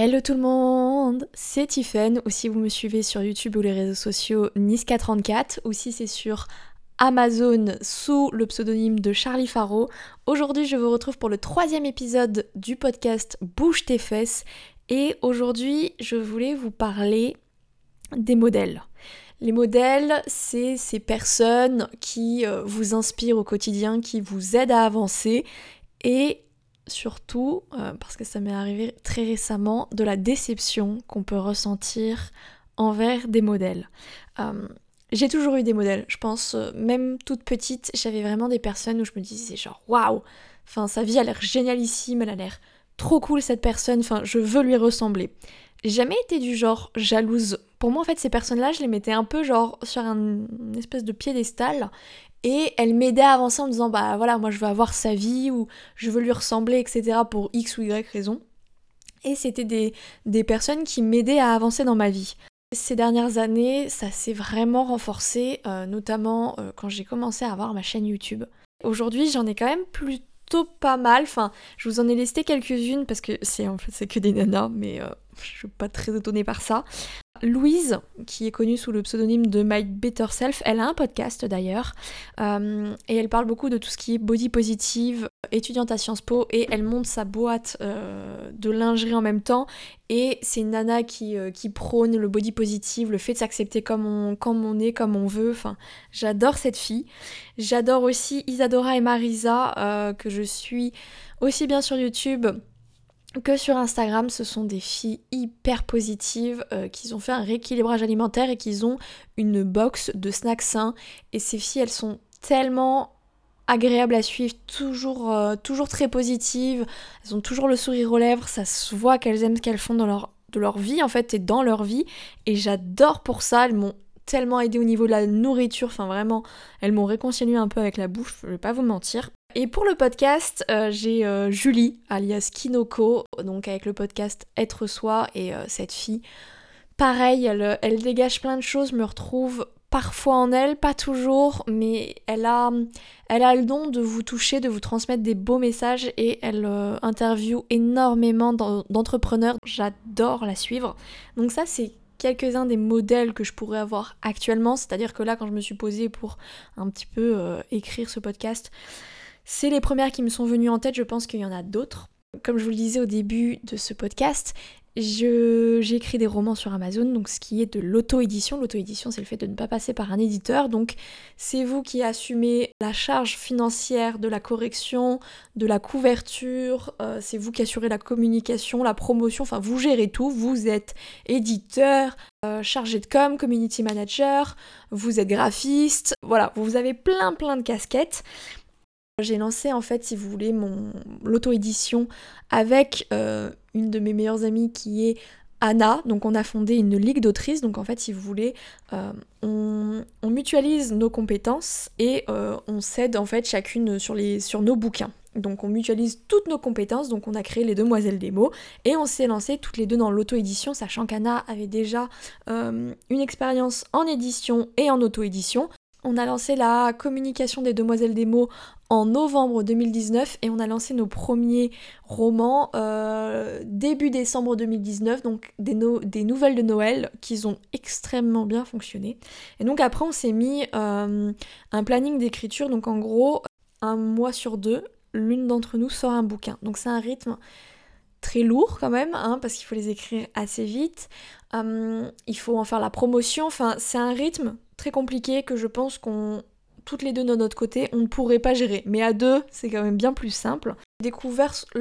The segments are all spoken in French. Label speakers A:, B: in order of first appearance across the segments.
A: Hello tout le monde, c'est Tiffen, ou si vous me suivez sur YouTube ou les réseaux sociaux Niska34, ou si c'est sur Amazon sous le pseudonyme de Charlie Faro. Aujourd'hui je vous retrouve pour le troisième épisode du podcast Bouge tes fesses, et aujourd'hui je voulais vous parler des modèles. Les modèles, c'est ces personnes qui euh, vous inspirent au quotidien, qui vous aident à avancer, et surtout, euh, parce que ça m'est arrivé très récemment, de la déception qu'on peut ressentir envers des modèles. Euh, j'ai toujours eu des modèles, je pense, euh, même toute petite, j'avais vraiment des personnes où je me disais genre waouh, enfin sa vie a l'air génialissime, elle a l'air trop cool cette personne, enfin je veux lui ressembler. Jamais été du genre jalouse. Pour moi en fait ces personnes-là, je les mettais un peu genre sur un espèce de piédestal. Et elle m'aidait à avancer en me disant bah voilà moi je veux avoir sa vie ou je veux lui ressembler etc pour x ou y raison. Et c'était des, des personnes qui m'aidaient à avancer dans ma vie. Ces dernières années ça s'est vraiment renforcé euh, notamment euh, quand j'ai commencé à avoir ma chaîne YouTube. Aujourd'hui j'en ai quand même pas mal. Enfin je vous en ai listé quelques-unes parce que c'est en fait c'est que des nanas mais euh, je suis pas très étonnée par ça Louise, qui est connue sous le pseudonyme de My Better Self, elle a un podcast d'ailleurs, euh, et elle parle beaucoup de tout ce qui est body positive, étudiante à Sciences Po, et elle monte sa boîte euh, de lingerie en même temps, et c'est une nana qui, euh, qui, prône le body positive, le fait de s'accepter comme on, comme on est, comme on veut, enfin, j'adore cette fille. J'adore aussi Isadora et Marisa, que je suis aussi bien sur YouTube que sur Instagram, ce sont des filles hyper positives euh, qui ont fait un rééquilibrage alimentaire et qui ont une box de snacks sains. Et ces filles, elles sont tellement agréables à suivre, toujours, euh, toujours très positives. Elles ont toujours le sourire aux lèvres, ça se voit qu'elles aiment ce qu'elles font dans leur, de leur vie en fait et dans leur vie. Et j'adore pour ça, elles m'ont tellement aidé au niveau de la nourriture, enfin vraiment, elles m'ont réconcilié un peu avec la bouffe, je vais pas vous mentir. Et pour le podcast, euh, j'ai euh, Julie, alias Kinoko, donc avec le podcast Être Soi, et euh, cette fille, pareil, elle, dégage plein de choses, me retrouve parfois en elle, pas toujours, mais elle a, elle a le don de vous toucher, de vous transmettre des beaux messages, et elle interviewe énormément d'entrepreneurs, j'adore la suivre. Donc ça, c'est quelques-uns des modèles que je pourrais avoir actuellement, c'est-à-dire que là, quand je me suis posée pour un petit peu écrire ce podcast, c'est les premières qui me sont venues en tête, je pense qu'il y en a d'autres. Comme je vous le disais au début de ce podcast, j'ai écrit des romans sur Amazon, donc ce qui est de l'auto-édition. L'auto-édition, c'est le fait de ne pas passer par un éditeur. Donc, c'est vous qui assumez la charge financière de la correction, de la couverture, euh, c'est vous qui assurez la communication, la promotion, enfin, vous gérez tout. Vous êtes éditeur, euh, chargé de com, community manager, vous êtes graphiste. Voilà, vous avez plein, plein de casquettes. J'ai lancé en fait, si vous voulez, mon l'auto-édition avec euh, une de mes meilleures amies qui est Anna. Donc on a fondé une ligue d'autrices. Donc en fait, si vous voulez, euh, on, mutualise nos compétences et euh, on s'aide en fait chacune sur, les, sur nos bouquins. Donc on mutualise toutes nos compétences, donc on a créé les Demoiselles des mots et on s'est lancé toutes les deux dans l'auto-édition, sachant qu'Anna avait déjà une expérience en édition et en auto-édition. On a lancé la communication des Demoiselles des mots en novembre 2019 et on a lancé nos premiers romans euh, début décembre 2019, donc des, nouvelles de Noël qui ont extrêmement bien fonctionné. Et donc après on s'est mis euh, un planning d'écriture, donc en gros un mois sur deux, l'une d'entre nous sort un bouquin. Donc c'est un rythme très lourd quand même, hein, parce qu'il faut les écrire assez vite, euh, il faut en faire la promotion, enfin c'est un rythme très compliqué que je pense qu'on toutes les deux de notre côté, on ne pourrait pas gérer. Mais à deux, c'est quand même bien plus simple. J'ai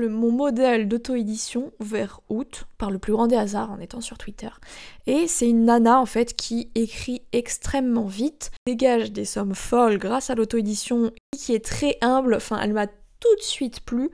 A: mon modèle d'auto-édition vers août, par le plus grand des hasards en étant sur Twitter. Et c'est une nana en fait qui écrit extrêmement vite, dégage des sommes folles grâce à l'auto-édition, qui est très humble, enfin elle m'a tout de suite plu.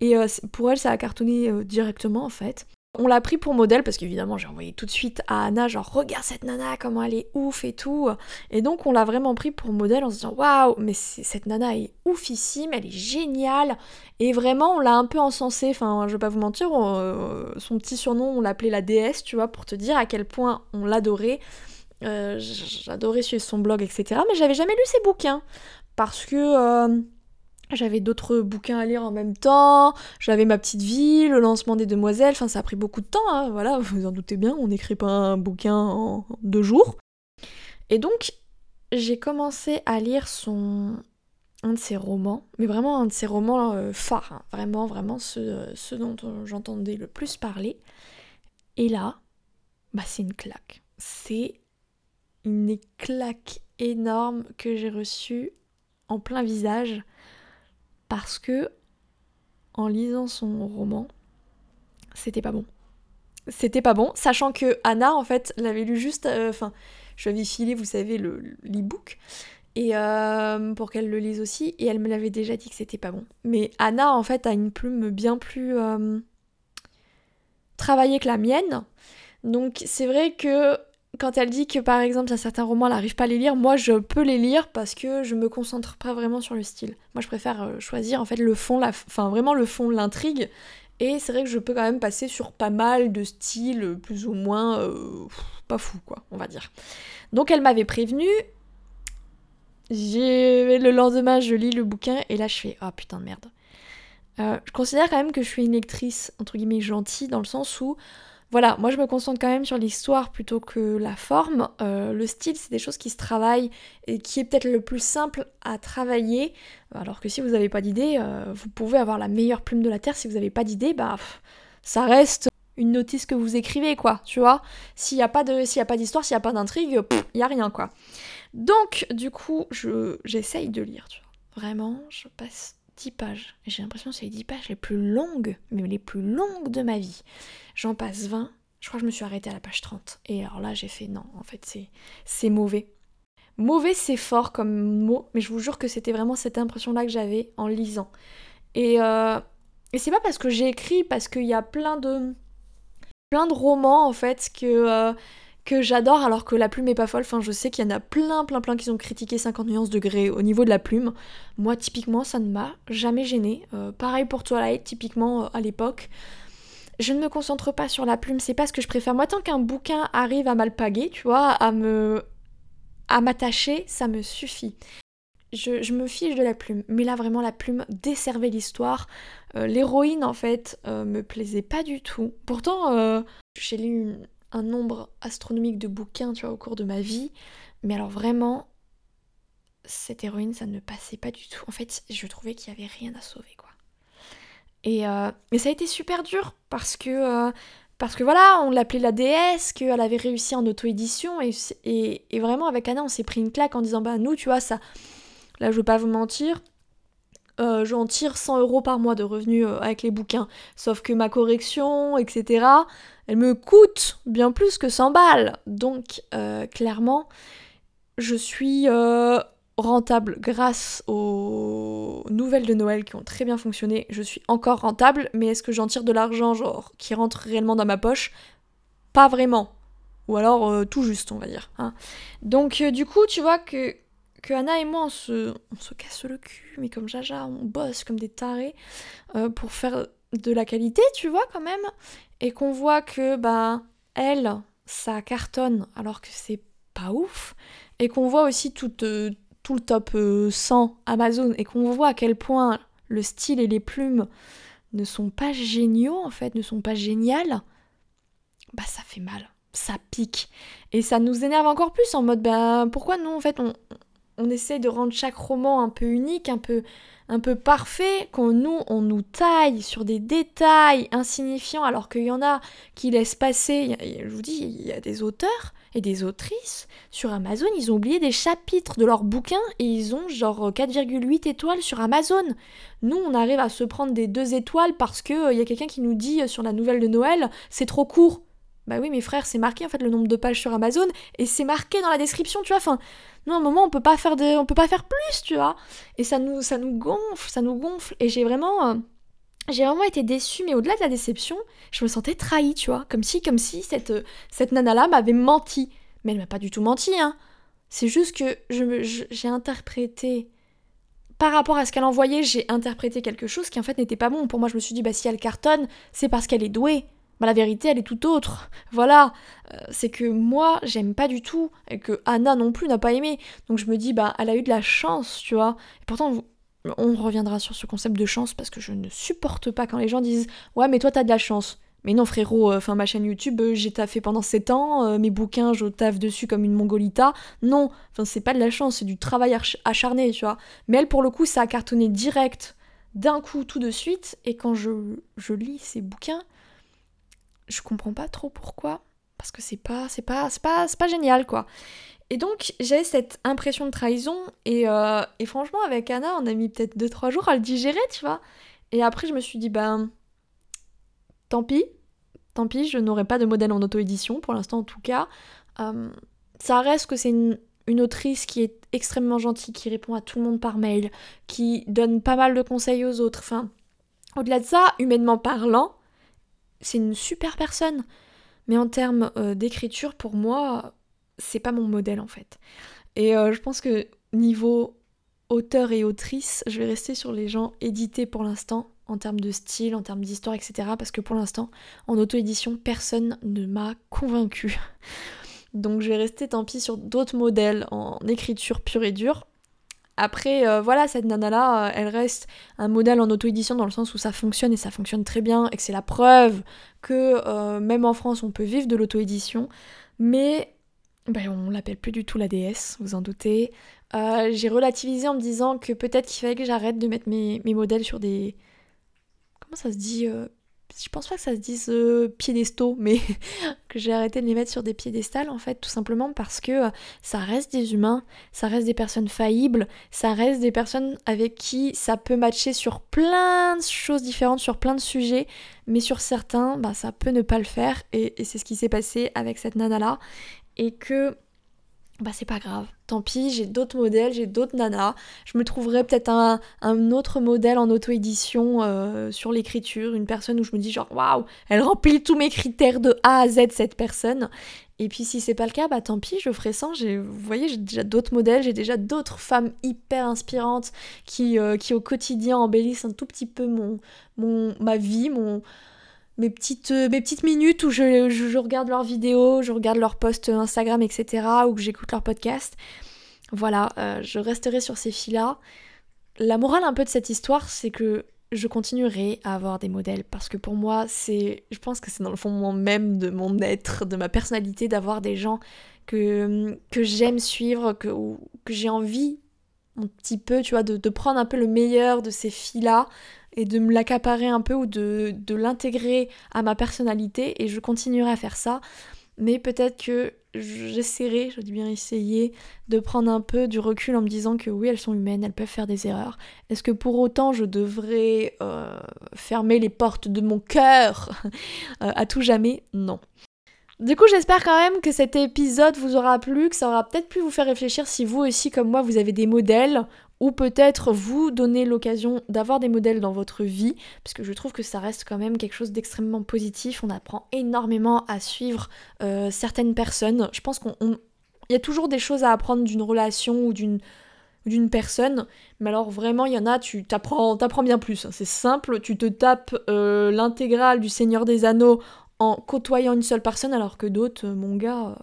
A: Et euh, pour elle, ça a cartonné euh, directement en fait. On l'a pris pour modèle parce qu'évidemment j'ai envoyé tout de suite à Anna genre regarde cette nana comment elle est ouf et tout. Et donc on l'a vraiment pris pour modèle en se disant waouh mais cette nana est oufissime elle est géniale. Et vraiment on l'a un peu encensée. Enfin je vais pas vous mentir euh, son petit surnom on l'appelait la déesse tu vois pour te dire à quel point on l'adorait. Euh, j'adorais suivre son blog etc mais j'avais jamais lu ses bouquins. Parce que euh, J'avais d'autres bouquins à lire en même temps, j'avais ma petite vie, le lancement des demoiselles, enfin ça a pris beaucoup de temps, hein, voilà, vous en doutez bien, on n'écrit pas un bouquin en deux jours. Et donc, j'ai commencé à lire son un de ses romans, mais vraiment un de ses romans euh, phares, hein. vraiment, vraiment ce, ce dont j'entendais le plus parler. Et là, bah c'est une claque. C'est une claque énorme que j'ai reçue en plein visage parce que en lisant son roman, c'était pas bon. C'était pas bon, sachant que Anna en fait l'avait lu juste, euh, enfin, je lui avais filé, vous savez, le l'e-book et euh, pour qu'elle le lise aussi, et elle me l'avait déjà dit que c'était pas bon. Mais Anna en fait a une plume bien plus euh, travaillée que la mienne, donc c'est vrai que quand elle dit que par exemple à certains romans elle n'arrive pas à les lire, moi je peux les lire parce que je me concentre pas vraiment sur le style. Moi je préfère euh, choisir en fait le fond, la... enfin vraiment le fond, l'intrigue. Et c'est vrai que je peux quand même passer sur pas mal de styles plus ou moins euh, pas fou quoi, on va dire. Donc elle m'avait prévenu. Le lendemain je lis le bouquin et là je fais ah oh, putain de merde. Euh, je considère quand même que je suis une lectrice entre guillemets gentille dans le sens où voilà, moi je me concentre quand même sur l'histoire plutôt que la forme. Euh, le style, c'est des choses qui se travaillent et qui est peut-être le plus simple à travailler. Alors que si vous n'avez pas d'idée, euh, vous pouvez avoir la meilleure plume de la Terre. Si vous n'avez pas d'idée, bah ça reste une notice que vous écrivez, quoi, tu vois. S'il n'y a pas d'histoire, s'il n'y a pas d'intrigue, il n'y a rien, quoi. Donc, du coup, j'essaye de lire, tu vois. Vraiment, je passe 10 pages. J'ai l'impression que c'est les 10 pages les plus longues, mais les plus longues de ma vie. J'en passe 20. Je crois que je me suis arrêtée à la page 30. Et alors là, j'ai fait non, en fait, c'est, mauvais. Mauvais, c'est fort comme mot, mais je vous jure que c'était vraiment cette impression-là que j'avais en lisant. Et, euh, c'est pas parce que j'ai écrit, parce qu'il y a plein de, plein de romans, en fait, que. Euh, que j'adore alors que la plume est pas folle. Enfin, je sais qu'il y en a plein, plein, plein qui ont critiqué 50 nuances degrés au niveau de la plume. Moi, typiquement, ça ne m'a jamais gêné. Euh, pareil pour Twilight, typiquement euh, à l'époque. Je ne me concentre pas sur la plume, c'est pas ce que je préfère. Moi, tant qu'un bouquin arrive à m'alpaguer, tu vois, à me. à m'attacher, ça me suffit. Je, me fiche de la plume, mais là vraiment la plume desservait l'histoire. Euh, l'héroïne en fait me plaisait pas du tout. Pourtant, j'ai lu nombre astronomique de bouquins, tu vois, au cours de ma vie. Mais alors vraiment, cette héroïne, ça ne passait pas du tout. En fait, je trouvais qu'il n'y avait rien à sauver, quoi. Et, euh, mais ça a été super dur parce que, euh, parce que voilà, on l'appelait la déesse, qu'elle avait réussi en auto-édition. Et, et, vraiment, avec Anna, on s'est pris une claque en disant, bah nous, tu vois, ça... Là, je veux pas vous mentir, euh, j'en tire 100 euros par mois de revenus avec les bouquins. Sauf que ma correction, etc., elle me coûte bien plus que 100 balles. Donc euh, clairement, je suis euh, rentable grâce aux nouvelles de Noël qui ont très bien fonctionné. Je suis encore rentable, mais est-ce que j'en tire de l'argent genre qui rentre réellement dans ma poche? Pas vraiment. Ou alors euh, tout juste, on va dire. Hein. Donc du coup, tu vois que, que Anna et moi, on se, casse le cul, mais comme Jaja, on bosse comme des tarés pour faire de la qualité, tu vois, quand même, et qu'on voit que, bah, elle, ça cartonne alors que c'est pas ouf, et qu'on voit aussi tout, euh, le top 100 euh, Amazon, et qu'on voit à quel point le style et les plumes ne sont pas géniaux, en fait, ne sont pas géniales, bah, ça fait mal. Ça pique. Et ça nous énerve encore plus en mode, bah, pourquoi nous, en fait, on, on essaie de rendre chaque roman un peu unique, un peu, un peu parfait, qu'on nous, on nous taille sur des détails insignifiants, alors qu'il y en a qui laissent passer, je vous dis, il y a des auteurs et des autrices sur Amazon, ils ont oublié des chapitres de leurs bouquins et ils ont genre 4,8 étoiles sur Amazon. Nous, on arrive à se prendre des 2 étoiles parce qu'il euh, y a quelqu'un qui nous dit euh, sur la nouvelle de Noël, c'est trop court. Bah oui, mes frères, c'est marqué en fait le nombre de pages sur Amazon et c'est marqué dans la description, tu vois. Enfin, nous, à un moment, on peut pas faire de, on peut pas faire plus, tu vois. Et ça nous, ça nous gonfle, ça nous gonfle. Et j'ai vraiment, euh, j'ai vraiment été déçue. Mais au-delà de la déception, je me sentais trahie, tu vois. Comme si, comme si cette, euh, cette nana-là m'avait menti. Mais elle m'a pas du tout menti, hein. C'est juste que je, j'ai interprété par rapport à ce qu'elle envoyait, j'ai interprété quelque chose qui en fait n'était pas bon. Pour moi, je me suis dit, bah si elle cartonne, c'est parce qu'elle est douée. Bah, la vérité, elle est tout autre. Voilà, euh, c'est que moi, j'aime pas du tout, et que Anna non plus n'a pas aimé. Donc je me dis, bah, elle a eu de la chance, tu vois. Et pourtant, on reviendra sur ce concept de chance parce que je ne supporte pas quand les gens disent Ouais, mais toi t'as de la chance. Mais non, frérot, euh, enfin, ma chaîne YouTube, euh, j'ai taffé pendant 7 ans, mes bouquins, je taffe dessus comme une mongolita. Non, enfin, c'est pas de la chance, c'est du travail acharné, tu vois. Mais elle, pour le coup, ça a cartonné direct, d'un coup, tout de suite. Et quand je, je lis ces bouquins, je comprends pas trop pourquoi. Parce que c'est pas, c'est pas, c'est pas, c'est pas génial, quoi. Et donc, j'avais cette impression de trahison. Et, et franchement, avec Anna, on a mis peut-être 2-3 jours à le digérer, tu vois. Et après, je me suis dit, ben tant pis, tant pis, je n'aurai pas de modèle en auto-édition, pour l'instant en tout cas. Euh, ça reste que c'est une, autrice qui est extrêmement gentille, qui répond à tout le monde par mail, qui donne pas mal de conseils aux autres. Enfin, au-delà de ça, humainement parlant, c'est une super personne. Mais en termes euh, d'écriture, pour moi, c'est pas mon modèle en fait. Et euh, je pense que niveau auteur et autrice, je vais rester sur les gens édités pour l'instant en termes de style, en termes d'histoire, etc. Parce que pour l'instant, en auto-édition, personne ne m'a convaincu. Donc je vais rester tant pis sur d'autres modèles en écriture pure et dure. Après, euh, voilà, cette nana-là, euh, elle reste un modèle en auto-édition dans le sens où ça fonctionne et ça fonctionne très bien et que c'est la preuve que euh, même en France, on peut vivre de l'auto-édition. Mais ben, on l'appelle plus du tout la déesse, vous en doutez. J'ai relativisé en me disant que peut-être qu'il fallait que j'arrête de mettre mes modèles sur des, ça se dit Je pense pas que ça se dise euh, piédestaux, mais que j'ai arrêté de les mettre sur des piédestals en fait, tout simplement parce que euh, ça reste des humains, ça reste des personnes faillibles, ça reste des personnes avec qui ça peut matcher sur plein de choses différentes, sur plein de sujets, mais sur certains, bah, ça peut ne pas le faire, et, et c'est ce qui s'est passé avec cette nana là, et que bah c'est pas grave. Tant pis, j'ai d'autres modèles, j'ai d'autres nanas. Je me trouverai peut-être un, autre modèle en auto-édition euh, sur l'écriture, une personne où je me dis genre waouh, elle remplit tous mes critères de A à Z cette personne. Et puis si c'est pas le cas, bah tant pis, je ferai sans. Vous voyez, j'ai déjà d'autres modèles, j'ai déjà d'autres femmes hyper inspirantes qui, euh, qui au quotidien embellissent un tout petit peu mon, mon ma vie, mon mes petites, euh, mes petites minutes où je, regarde leurs vidéos, je regarde leurs posts Instagram, etc., ou que j'écoute leurs podcasts. Voilà, euh, je resterai sur ces filles-là. La morale un peu de cette histoire, c'est que je continuerai à avoir des modèles parce que pour moi, c'est, je pense que c'est dans le fondement même de mon être, de ma personnalité, d'avoir des gens que, que j'aime suivre, que, que j'ai envie un petit peu, tu vois, de, de prendre un peu le meilleur de ces filles-là, et de me l'accaparer un peu ou de, l'intégrer à ma personnalité et je continuerai à faire ça. Mais peut-être que j'essaierai, je dis bien essayer, de prendre un peu du recul en me disant que oui, elles sont humaines, elles peuvent faire des erreurs. Est-ce que pour autant je devrais euh, fermer les portes de mon cœur euh, à tout jamais? Non. Du coup, j'espère quand même que cet épisode vous aura plu, que ça aura peut-être pu vous faire réfléchir si vous aussi, comme moi, vous avez des modèles ou peut-être vous donner l'occasion d'avoir des modèles dans votre vie, parce que je trouve que ça reste quand même quelque chose d'extrêmement positif. On apprend énormément à suivre euh, certaines personnes. Je pense qu'on y a toujours des choses à apprendre d'une relation ou d'une d'une personne, mais alors vraiment il y en a, tu t'apprends, t'apprends bien plus. C'est simple, tu te tapes euh, l'intégrale du Seigneur des Anneaux en côtoyant une seule personne, alors que d'autres, euh, mon gars,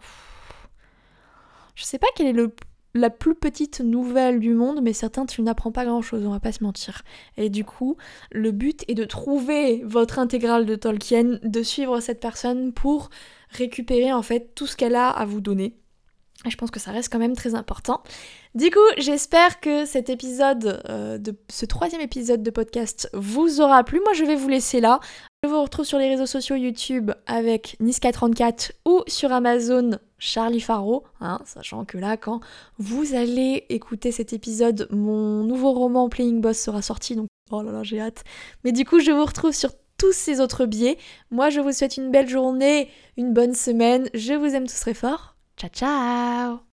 A: je sais pas quel est le la plus petite nouvelle du monde, mais certains, tu n'apprends pas grand-chose, on va pas se mentir. Et du coup, le but est de trouver votre intégrale de Tolkien, de suivre cette personne pour récupérer en fait tout ce qu'elle a à vous donner. Et je pense que ça reste quand même très important. Du coup, j'espère que cet épisode, euh, de ce troisième épisode de podcast, vous aura plu. Moi, je vais vous laisser là. Je vous retrouve sur les réseaux sociaux YouTube avec Niska34 ou sur Amazon Charlie Faro, hein, sachant que là, quand vous allez écouter cet épisode, mon nouveau roman Playing Boss sera sorti, donc oh là là, j'ai hâte. Mais du coup, je vous retrouve sur tous ces autres biais. Moi, je vous souhaite une belle journée, une bonne semaine. Je vous aime tous très fort. Ciao, ciao